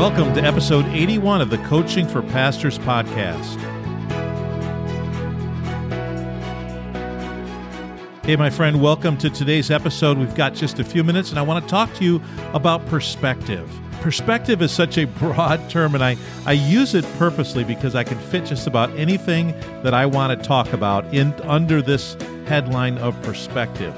Welcome to episode 81 of the Coaching for Pastors podcast. Hey, my friend, welcome to today's episode. We've got just a few minutes, and I want to talk to you about perspective. Perspective is such a broad term, and I, I use it purposely because I can fit just about anything that I want to talk about in under this headline of perspective.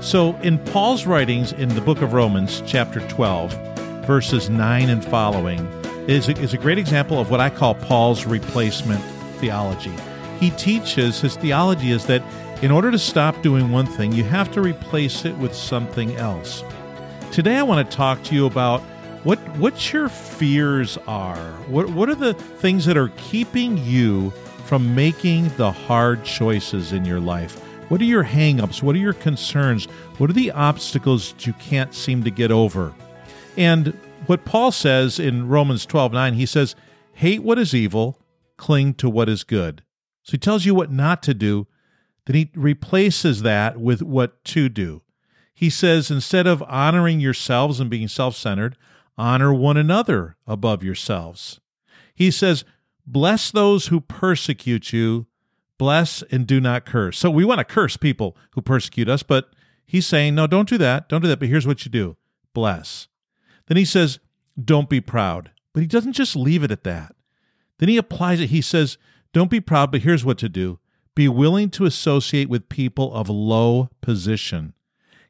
So, in Paul's writings in the book of Romans, chapter 12, verses 9 and following, is a, is a great example of what I call Paul's replacement theology. He teaches, his theology is that in order to stop doing one thing, you have to replace it with something else. Today, I want to talk to you about what what your fears are. What what are the things that are keeping you from making the hard choices in your life? What are your hangups? What are your concerns? What are the obstacles that you can't seem to get over? And what Paul says in Romans 12 9, he says, Hate what is evil, cling to what is good. So he tells you what not to do then he replaces that with what to do. He says, instead of honoring yourselves and being self centered, honor one another above yourselves. He says, bless those who persecute you, bless and do not curse. So we want to curse people who persecute us, but he's saying, no, don't do that. Don't do that. But here's what you do bless. Then he says, don't be proud. But he doesn't just leave it at that. Then he applies it. He says, don't be proud, but here's what to do be willing to associate with people of low position.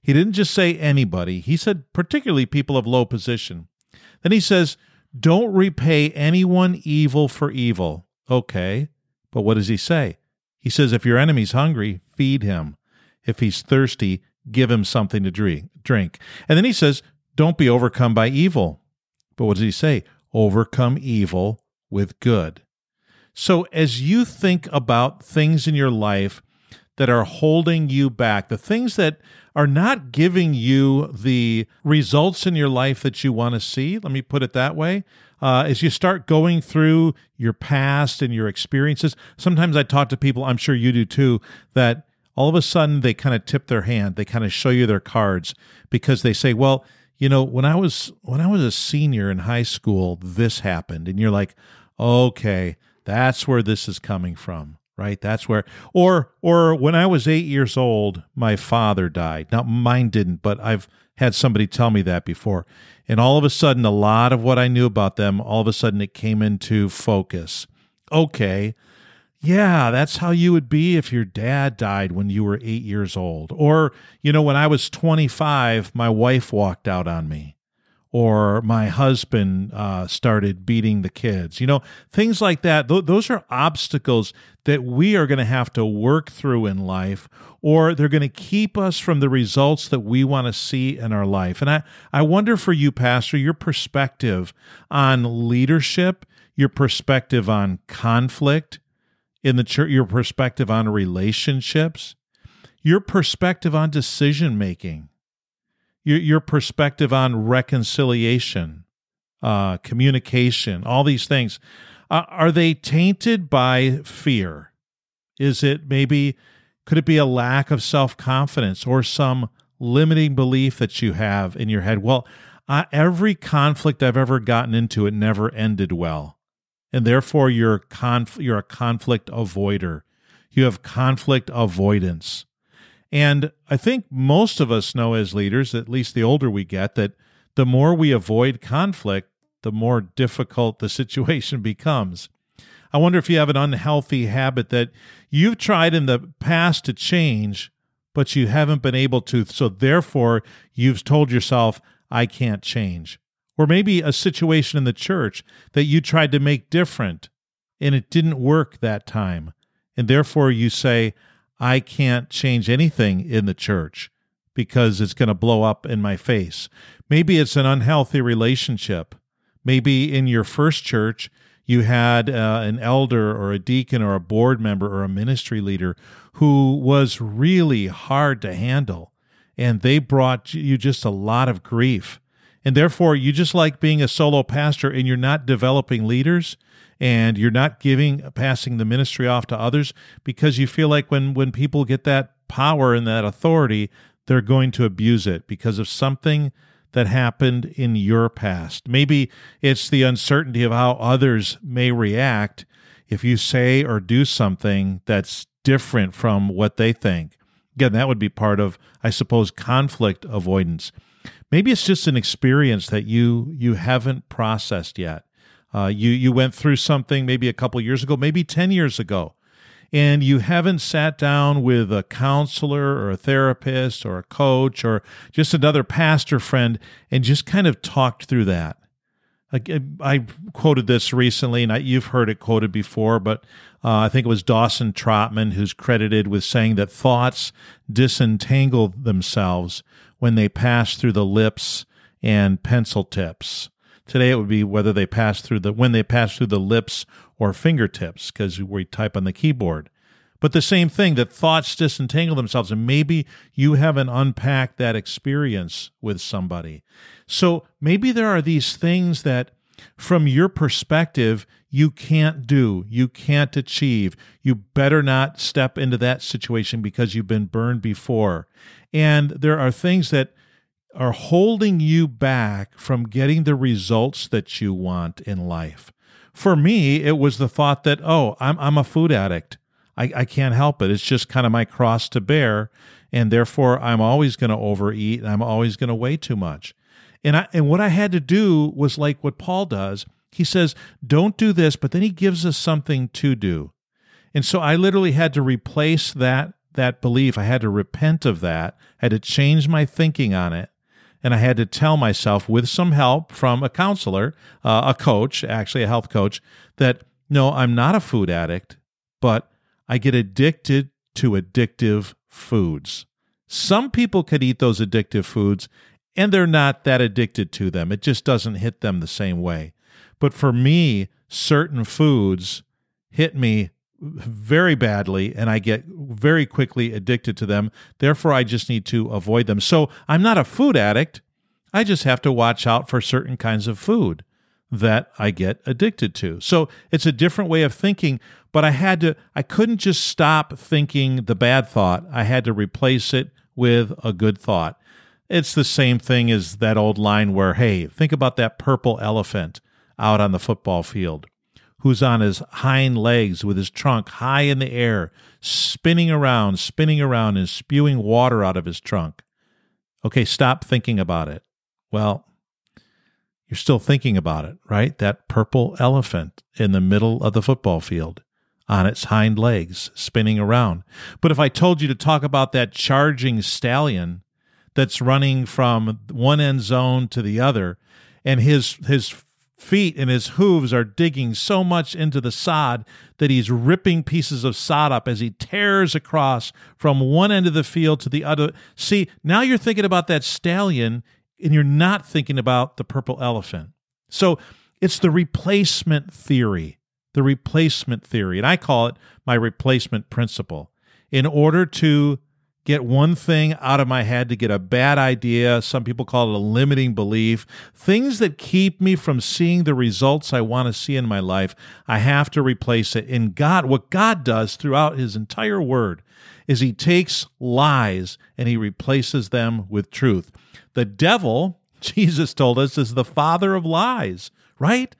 He didn't just say anybody, he said particularly people of low position. Then he says, Don't repay anyone evil for evil. Okay, but what does he say? He says, If your enemy's hungry, feed him. If he's thirsty, give him something to drink. And then he says, Don't be overcome by evil. But what does he say? Overcome evil with good. So, as you think about things in your life that are holding you back, the things that are not giving you the results in your life that you want to see, let me put it that way. Uh, as you start going through your past and your experiences, sometimes I talk to people, I'm sure you do too, that all of a sudden they kind of tip their hand, they kind of show you their cards because they say, well, you know, when I was when I was a senior in high school, this happened, and you're like, okay, that's where this is coming from, right? That's where or or when I was 8 years old, my father died. Now mine didn't, but I've had somebody tell me that before. And all of a sudden a lot of what I knew about them, all of a sudden it came into focus. Okay, yeah, that's how you would be if your dad died when you were eight years old. Or, you know, when I was 25, my wife walked out on me or my husband uh, started beating the kids. You know, things like that. Th- those are obstacles that we are going to have to work through in life, or they're going to keep us from the results that we want to see in our life. And I, I wonder for you, Pastor, your perspective on leadership, your perspective on conflict in the church, your perspective on relationships, your perspective on decision making your your perspective on reconciliation, uh, communication, all these things, uh, are they tainted by fear? Is it maybe could it be a lack of self confidence or some limiting belief that you have in your head? Well, uh, every conflict I've ever gotten into, it never ended well, and therefore you're conf- you're a conflict avoider. You have conflict avoidance. And I think most of us know as leaders, at least the older we get, that the more we avoid conflict, the more difficult the situation becomes. I wonder if you have an unhealthy habit that you've tried in the past to change, but you haven't been able to. So therefore, you've told yourself, I can't change. Or maybe a situation in the church that you tried to make different and it didn't work that time. And therefore, you say, I can't change anything in the church because it's going to blow up in my face. Maybe it's an unhealthy relationship. Maybe in your first church, you had uh, an elder or a deacon or a board member or a ministry leader who was really hard to handle, and they brought you just a lot of grief. And therefore, you just like being a solo pastor and you're not developing leaders, and you're not giving passing the ministry off to others because you feel like when when people get that power and that authority they're going to abuse it because of something that happened in your past. Maybe it's the uncertainty of how others may react if you say or do something that's different from what they think. Again, that would be part of, I suppose, conflict avoidance. Maybe it's just an experience that you you haven't processed yet. Uh, you you went through something maybe a couple years ago, maybe ten years ago, and you haven't sat down with a counselor or a therapist or a coach or just another pastor friend and just kind of talked through that. I, quoted this recently, and I, you've heard it quoted before, but uh, I think it was Dawson Trotman who's credited with saying that thoughts disentangle themselves when they pass through the lips and pencil tips. Today it would be whether they pass through the when they pass through the lips or fingertips because we type on the keyboard. But the same thing that thoughts disentangle themselves, and maybe you haven't unpacked that experience with somebody. So maybe there are these things that, from your perspective, you can't do, you can't achieve. You better not step into that situation because you've been burned before. And there are things that are holding you back from getting the results that you want in life. For me, it was the thought that, oh, I'm, I'm a food addict. I, I can't help it. It's just kind of my cross to bear. And therefore, I'm always going to overeat and I'm always going to weigh too much. And, I, and what I had to do was like what Paul does. He says, don't do this, but then he gives us something to do. And so I literally had to replace that that belief. I had to repent of that, I had to change my thinking on it. And I had to tell myself, with some help from a counselor, uh, a coach, actually a health coach, that no, I'm not a food addict, but I get addicted to addictive foods. Some people could eat those addictive foods and they're not that addicted to them. It just doesn't hit them the same way. But for me, certain foods hit me very badly and I get very quickly addicted to them. Therefore, I just need to avoid them. So I'm not a food addict. I just have to watch out for certain kinds of food that I get addicted to. So it's a different way of thinking, but I had to, I couldn't just stop thinking the bad thought. I had to replace it with a good thought. It's the same thing as that old line where, hey, think about that purple elephant out on the football field who's on his hind legs with his trunk high in the air, spinning around, spinning around, and spewing water out of his trunk. Okay, stop thinking about it. Well, you're still thinking about it, right? That purple elephant in the middle of the football field on its hind legs, spinning around. But if I told you to talk about that charging stallion that's running from one end zone to the other, and his his feet and his hooves are digging so much into the sod that he's ripping pieces of sod up as he tears across from one end of the field to the other. See, now you're thinking about that stallion and you're not thinking about the purple elephant. So it's the replacement theory, the replacement theory. And I call it my replacement principle. In order to get one thing out of my head to get a bad idea. Some people call it a limiting belief. Things that keep me from seeing the results I want to see in my life, I have to replace it. In God, what God does throughout his entire word is he takes lies and he replaces them with truth. The devil, Jesus told us, is the father of lies, right?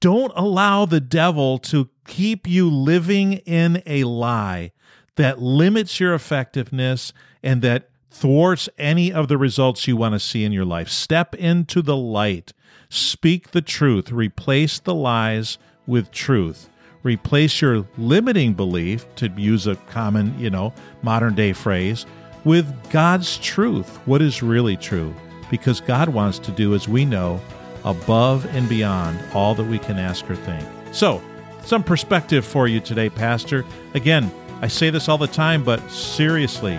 Don't allow the devil to keep you living in a lie that limits your effectiveness and that thwarts any of the results you want to see in your life. Step into the light. Speak the truth. Replace the lies with truth. Replace your limiting belief, to use a common, you know, modern day phrase, with God's truth. What is really true? Because God wants to do, as we know, above and beyond all that we can ask or think. So, some perspective for you today, Pastor. Again, I say this all the time, but seriously,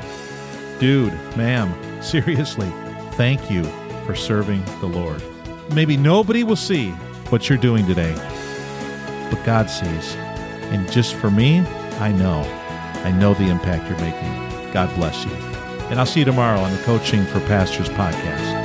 dude, ma'am, seriously, thank you for serving the Lord. Maybe nobody will see what you're doing today, but God sees. And just for me, I know. I know the impact you're making. God bless you. And I'll see you tomorrow on the Coaching for Pastors podcast.